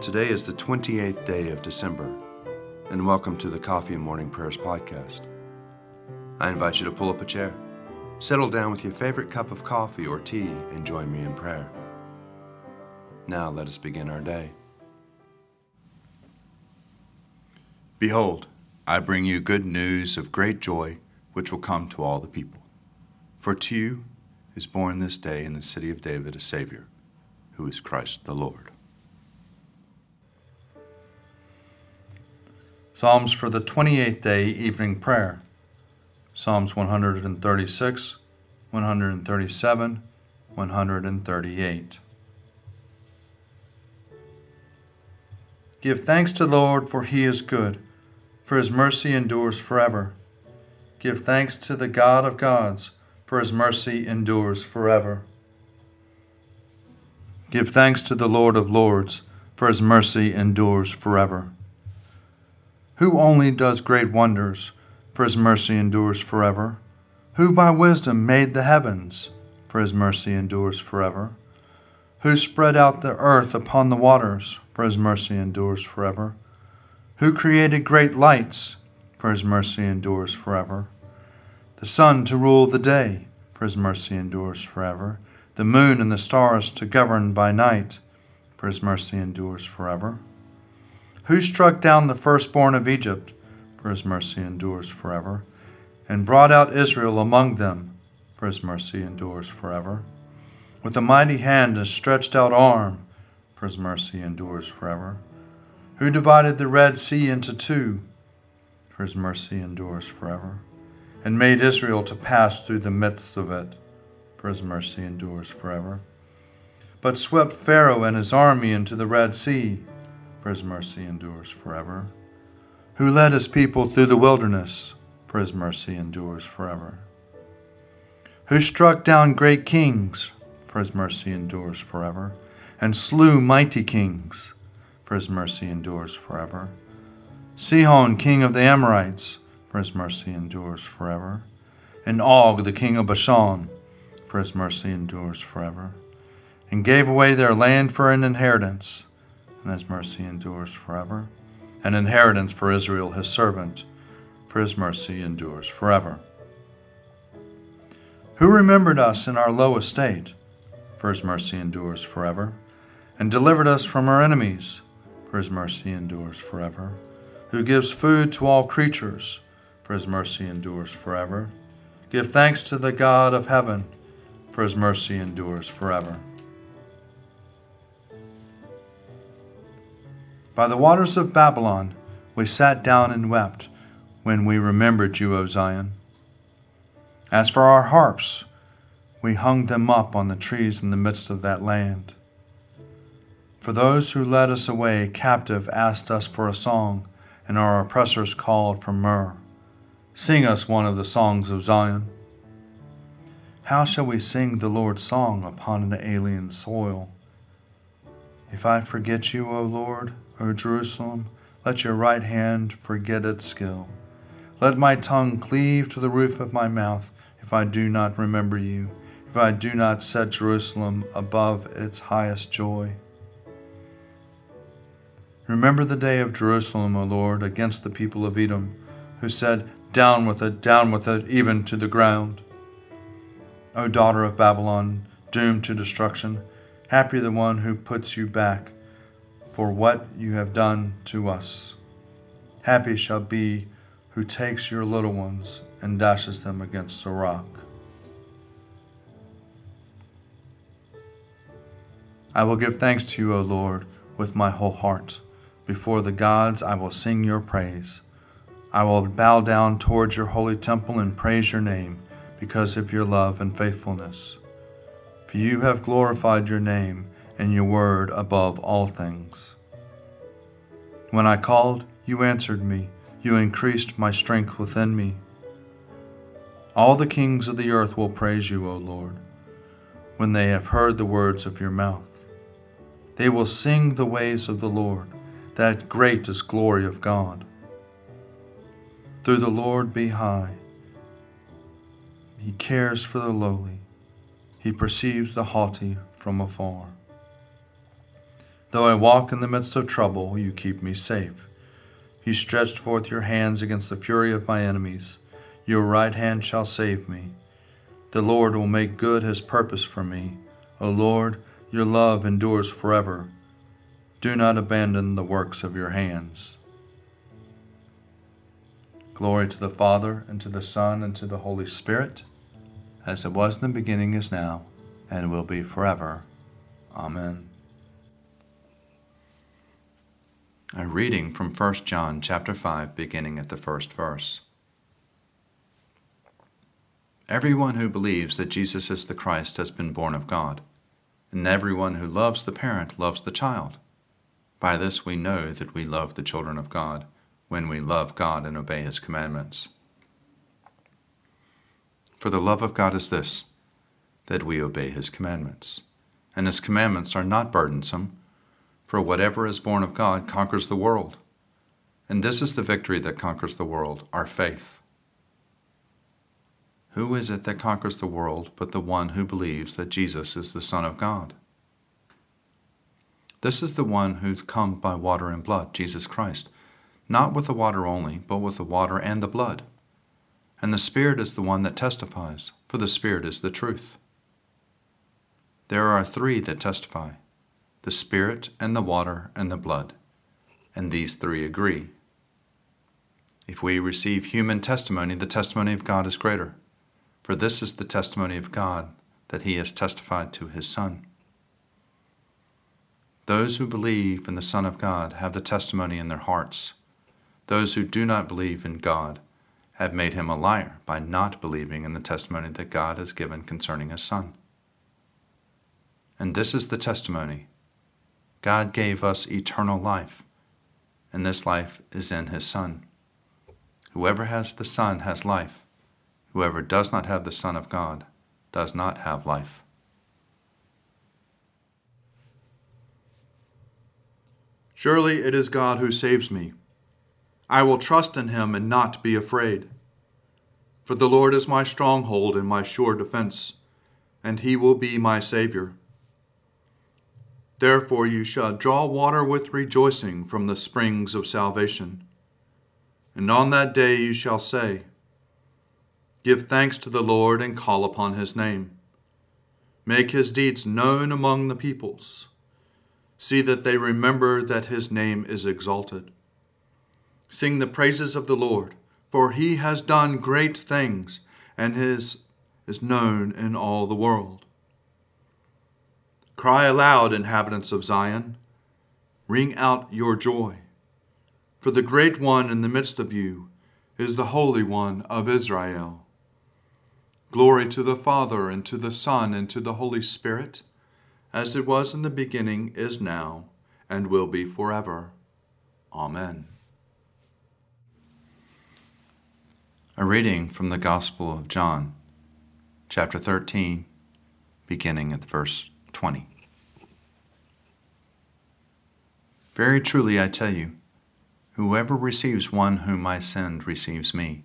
Today is the 28th day of December, and welcome to the Coffee and Morning Prayers podcast. I invite you to pull up a chair, settle down with your favorite cup of coffee or tea, and join me in prayer. Now let us begin our day. Behold, I bring you good news of great joy, which will come to all the people. For to you is born this day in the city of David a Savior, who is Christ the Lord. Psalms for the 28th day evening prayer. Psalms 136, 137, 138. Give thanks to the Lord, for he is good, for his mercy endures forever. Give thanks to the God of gods, for his mercy endures forever. Give thanks to the Lord of lords, for his mercy endures forever who only does great wonders, for his mercy endures forever, who by wisdom made the heavens, for his mercy endures forever, who spread out the earth upon the waters, for his mercy endures forever, who created great lights, for his mercy endures forever, the sun to rule the day, for his mercy endures forever, the moon and the stars to govern by night, for his mercy endures forever who struck down the firstborn of Egypt, for his mercy endures forever, and brought out Israel among them, for his mercy endures forever. With a mighty hand and stretched out arm, for his mercy endures forever. Who divided the Red Sea into two, for his mercy endures forever, and made Israel to pass through the midst of it, for his mercy endures forever. But swept Pharaoh and his army into the Red Sea, for his mercy endures forever. Who led his people through the wilderness, for his mercy endures forever. Who struck down great kings, for his mercy endures forever, and slew mighty kings, for his mercy endures forever. Sihon, king of the Amorites, for his mercy endures forever. And Og, the king of Bashan, for his mercy endures forever. And gave away their land for an inheritance and his mercy endures forever. An inheritance for Israel, his servant, for his mercy endures forever. Who remembered us in our low estate, for his mercy endures forever, and delivered us from our enemies, for his mercy endures forever. Who gives food to all creatures, for his mercy endures forever. Give thanks to the God of heaven, for his mercy endures forever. By the waters of Babylon we sat down and wept when we remembered you, O Zion. As for our harps, we hung them up on the trees in the midst of that land. For those who led us away captive asked us for a song, and our oppressors called for myrrh. Sing us one of the songs of Zion. How shall we sing the Lord's song upon an alien soil? If I forget you, O Lord, O Jerusalem, let your right hand forget its skill. Let my tongue cleave to the roof of my mouth if I do not remember you, if I do not set Jerusalem above its highest joy. Remember the day of Jerusalem, O Lord, against the people of Edom, who said, Down with it, down with it, even to the ground. O daughter of Babylon, doomed to destruction, happy the one who puts you back for what you have done to us. Happy shall be who takes your little ones and dashes them against a rock. I will give thanks to you, O Lord, with my whole heart. Before the gods I will sing your praise. I will bow down towards your holy temple and praise your name because of your love and faithfulness. For you have glorified your name and your word above all things. When I called, you answered me, you increased my strength within me. All the kings of the earth will praise you, O Lord, when they have heard the words of your mouth. They will sing the ways of the Lord, that great is glory of God. Through the Lord be high. He cares for the lowly. He perceives the haughty from afar. Though I walk in the midst of trouble, you keep me safe. You stretched forth your hands against the fury of my enemies. Your right hand shall save me. The Lord will make good his purpose for me. O Lord, your love endures forever. Do not abandon the works of your hands. Glory to the Father, and to the Son, and to the Holy Spirit, as it was in the beginning, is now, and will be forever. Amen. A reading from 1 John chapter 5 beginning at the first verse. Everyone who believes that Jesus is the Christ has been born of God, and everyone who loves the parent loves the child. By this we know that we love the children of God, when we love God and obey his commandments. For the love of God is this, that we obey his commandments. And his commandments are not burdensome for whatever is born of God conquers the world. And this is the victory that conquers the world, our faith. Who is it that conquers the world but the one who believes that Jesus is the Son of God? This is the one who's come by water and blood, Jesus Christ, not with the water only, but with the water and the blood. And the Spirit is the one that testifies, for the Spirit is the truth. There are three that testify the Spirit, and the water, and the blood. And these three agree. If we receive human testimony, the testimony of God is greater. For this is the testimony of God, that he has testified to his Son. Those who believe in the Son of God have the testimony in their hearts. Those who do not believe in God have made him a liar by not believing in the testimony that God has given concerning his Son. And this is the testimony God gave us eternal life, and this life is in his Son. Whoever has the Son has life. Whoever does not have the Son of God does not have life. Surely it is God who saves me. I will trust in him and not be afraid. For the Lord is my stronghold and my sure defense, and he will be my Savior. Therefore you shall draw water with rejoicing from the springs of salvation. And on that day you shall say, Give thanks to the Lord and call upon his name. Make his deeds known among the peoples. See that they remember that his name is exalted. Sing the praises of the Lord, for he has done great things, and his is known in all the world. Cry aloud, inhabitants of Zion. Ring out your joy. For the great one in the midst of you is the Holy One of Israel. Glory to the Father, and to the Son, and to the Holy Spirit, as it was in the beginning, is now, and will be forever. Amen. A reading from the Gospel of John, chapter 13, beginning at verse 20. Very truly I tell you, whoever receives one whom I send receives me,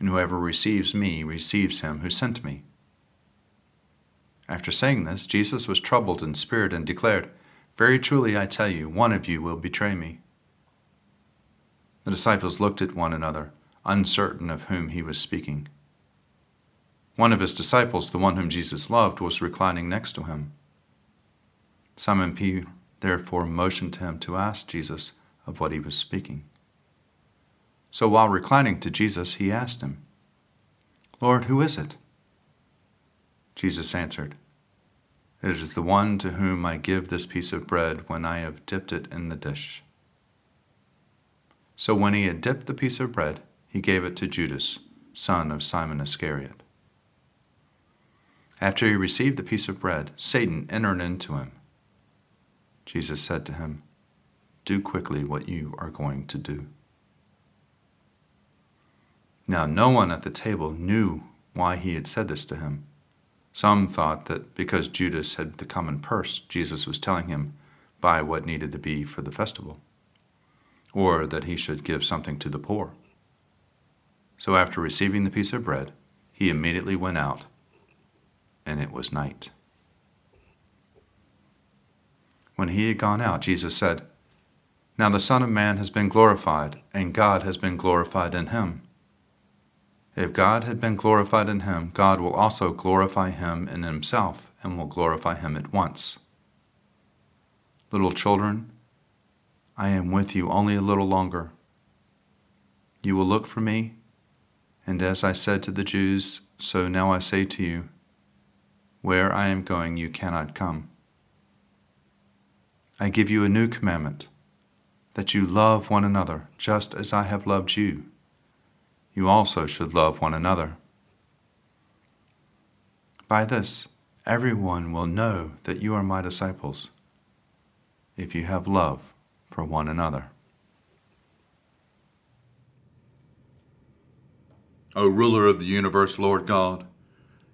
and whoever receives me receives him who sent me. After saying this, Jesus was troubled in spirit and declared, Very truly I tell you, one of you will betray me. The disciples looked at one another, uncertain of whom he was speaking. One of his disciples, the one whom Jesus loved, was reclining next to him. Simon Peter therefore motioned to him to ask Jesus of what he was speaking. So while reclining to Jesus, he asked him, Lord, who is it? Jesus answered, It is the one to whom I give this piece of bread when I have dipped it in the dish. So when he had dipped the piece of bread, he gave it to Judas, son of Simon Iscariot. After he received the piece of bread, Satan entered into him. Jesus said to him, Do quickly what you are going to do. Now, no one at the table knew why he had said this to him. Some thought that because Judas had the common purse, Jesus was telling him buy what needed to be for the festival, or that he should give something to the poor. So after receiving the piece of bread, he immediately went out and it was night. When he had gone out, Jesus said, Now the Son of Man has been glorified, and God has been glorified in him. If God had been glorified in him, God will also glorify him in himself, and will glorify him at once. Little children, I am with you only a little longer. You will look for me, and as I said to the Jews, so now I say to you, Where I am going, you cannot come. I give you a new commandment that you love one another just as I have loved you. You also should love one another. By this, everyone will know that you are my disciples if you have love for one another. O ruler of the universe, Lord God,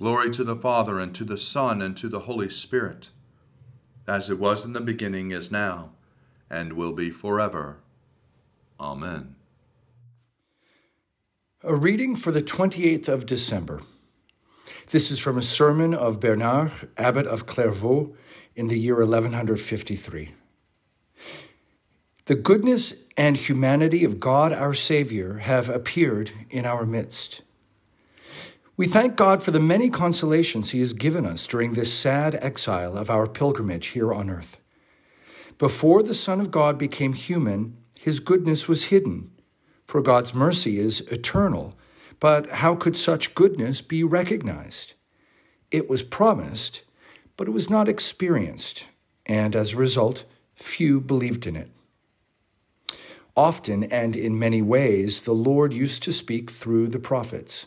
Glory to the Father, and to the Son, and to the Holy Spirit, as it was in the beginning, is now and will be forever. Amen. A reading for the 28th of December. This is from a sermon of Bernard, abbot of Clairvaux, in the year 1153. The goodness and humanity of God our Savior have appeared in our midst. We thank God for the many consolations He has given us during this sad exile of our pilgrimage here on earth. Before the Son of God became human, his goodness was hidden, for God's mercy is eternal. But how could such goodness be recognized? It was promised, but it was not experienced, and as a result, few believed in it. Often and in many ways, the Lord used to speak through the prophets.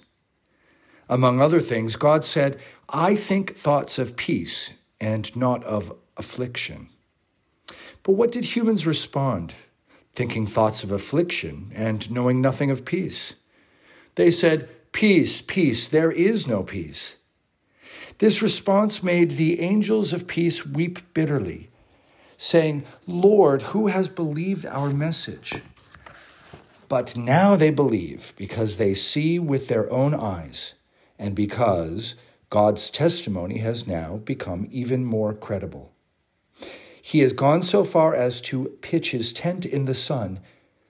Among other things, God said, I think thoughts of peace and not of affliction. But what did humans respond, thinking thoughts of affliction and knowing nothing of peace? They said, Peace, peace, there is no peace. This response made the angels of peace weep bitterly, saying, Lord, who has believed our message? But now they believe because they see with their own eyes, and because God's testimony has now become even more credible. He has gone so far as to pitch his tent in the sun,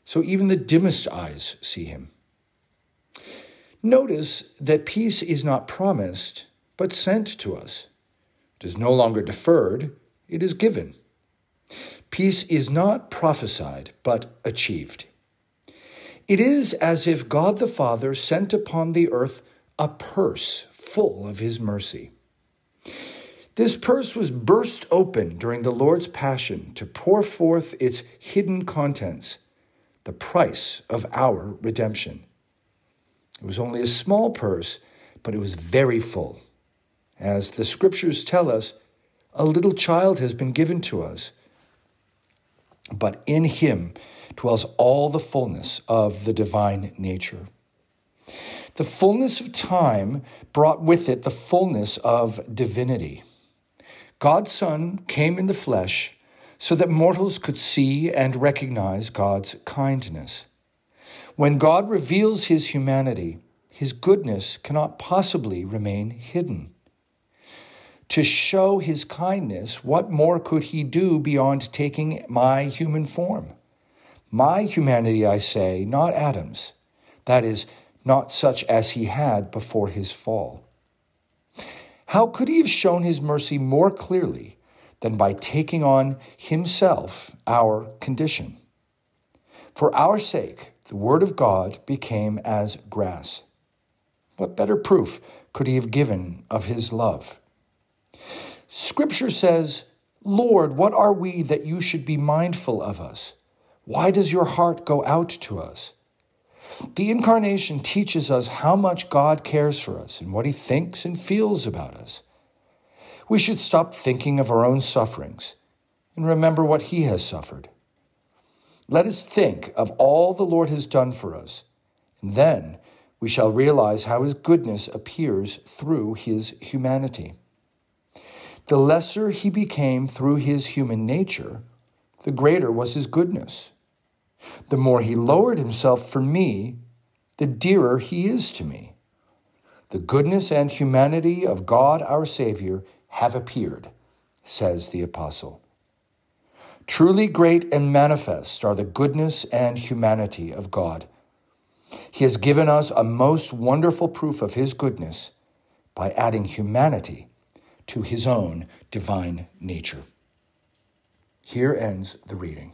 so even the dimmest eyes see him. Notice that peace is not promised, but sent to us. It is no longer deferred, it is given. Peace is not prophesied, but achieved. It is as if God the Father sent upon the earth a purse full of his mercy. This purse was burst open during the Lord's Passion to pour forth its hidden contents, the price of our redemption. It was only a small purse, but it was very full. As the scriptures tell us, a little child has been given to us, but in him dwells all the fullness of the divine nature. The fullness of time brought with it the fullness of divinity. God's Son came in the flesh so that mortals could see and recognize God's kindness. When God reveals his humanity, his goodness cannot possibly remain hidden. To show his kindness, what more could he do beyond taking my human form? My humanity, I say, not Adam's. That is, not such as he had before his fall. How could he have shown his mercy more clearly than by taking on himself our condition? For our sake, the Word of God became as grass. What better proof could he have given of his love? Scripture says, Lord, what are we that you should be mindful of us? Why does your heart go out to us? The incarnation teaches us how much God cares for us and what he thinks and feels about us. We should stop thinking of our own sufferings and remember what he has suffered. Let us think of all the Lord has done for us, and then we shall realize how his goodness appears through his humanity. The lesser he became through his human nature, the greater was his goodness. The more he lowered himself for me, the dearer he is to me. The goodness and humanity of God our Savior have appeared, says the Apostle. Truly great and manifest are the goodness and humanity of God. He has given us a most wonderful proof of His goodness by adding humanity to His own divine nature. Here ends the reading.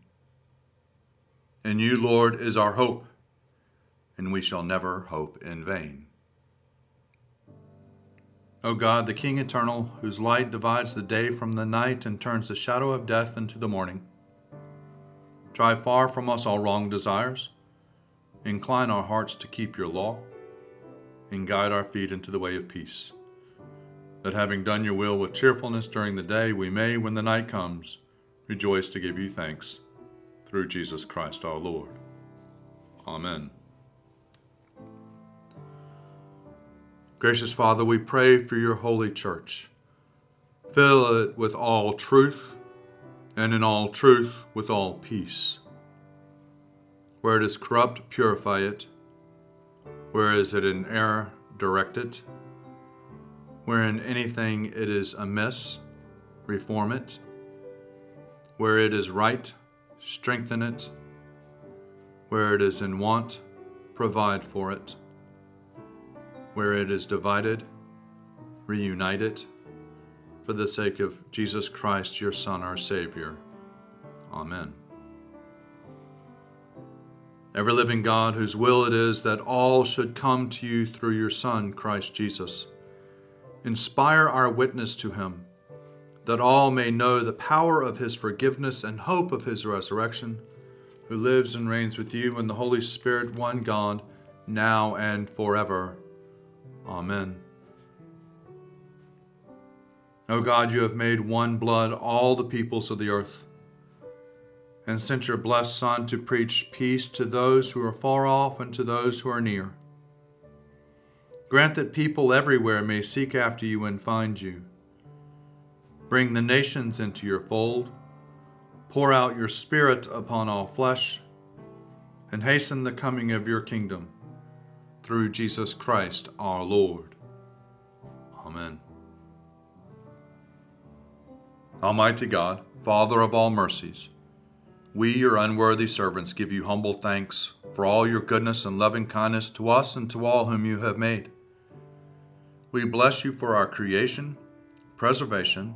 In you, Lord, is our hope, and we shall never hope in vain. O God, the King eternal, whose light divides the day from the night and turns the shadow of death into the morning, drive far from us all wrong desires, incline our hearts to keep your law, and guide our feet into the way of peace, that having done your will with cheerfulness during the day, we may, when the night comes, rejoice to give you thanks, through Jesus Christ our Lord. Amen. Gracious Father, we pray for your holy church. Fill it with all truth, and in all truth with all peace. Where it is corrupt, purify it. Where is it in error, direct it. Where in anything it is amiss, reform it. Where it is right, strengthen it. Where it is in want, provide for it where it is divided, reunite it, for the sake of Jesus Christ, your Son, our Savior. Amen. Ever living God, whose will it is that all should come to you through your Son, Christ Jesus, inspire our witness to him, that all may know the power of his forgiveness and hope of his resurrection, who lives and reigns with you in the Holy Spirit, one God, now and forever. Amen. O God, you have made one blood all the peoples of the earth, and sent your blessed Son to preach peace to those who are far off and to those who are near. Grant that people everywhere may seek after you and find you. Bring the nations into your fold. Pour out your Spirit upon all flesh, and hasten the coming of your kingdom through Jesus Christ our Lord. Amen. Almighty God, Father of all mercies, we, your unworthy servants, give you humble thanks for all your goodness and loving kindness to us and to all whom you have made. We bless you for our creation, preservation,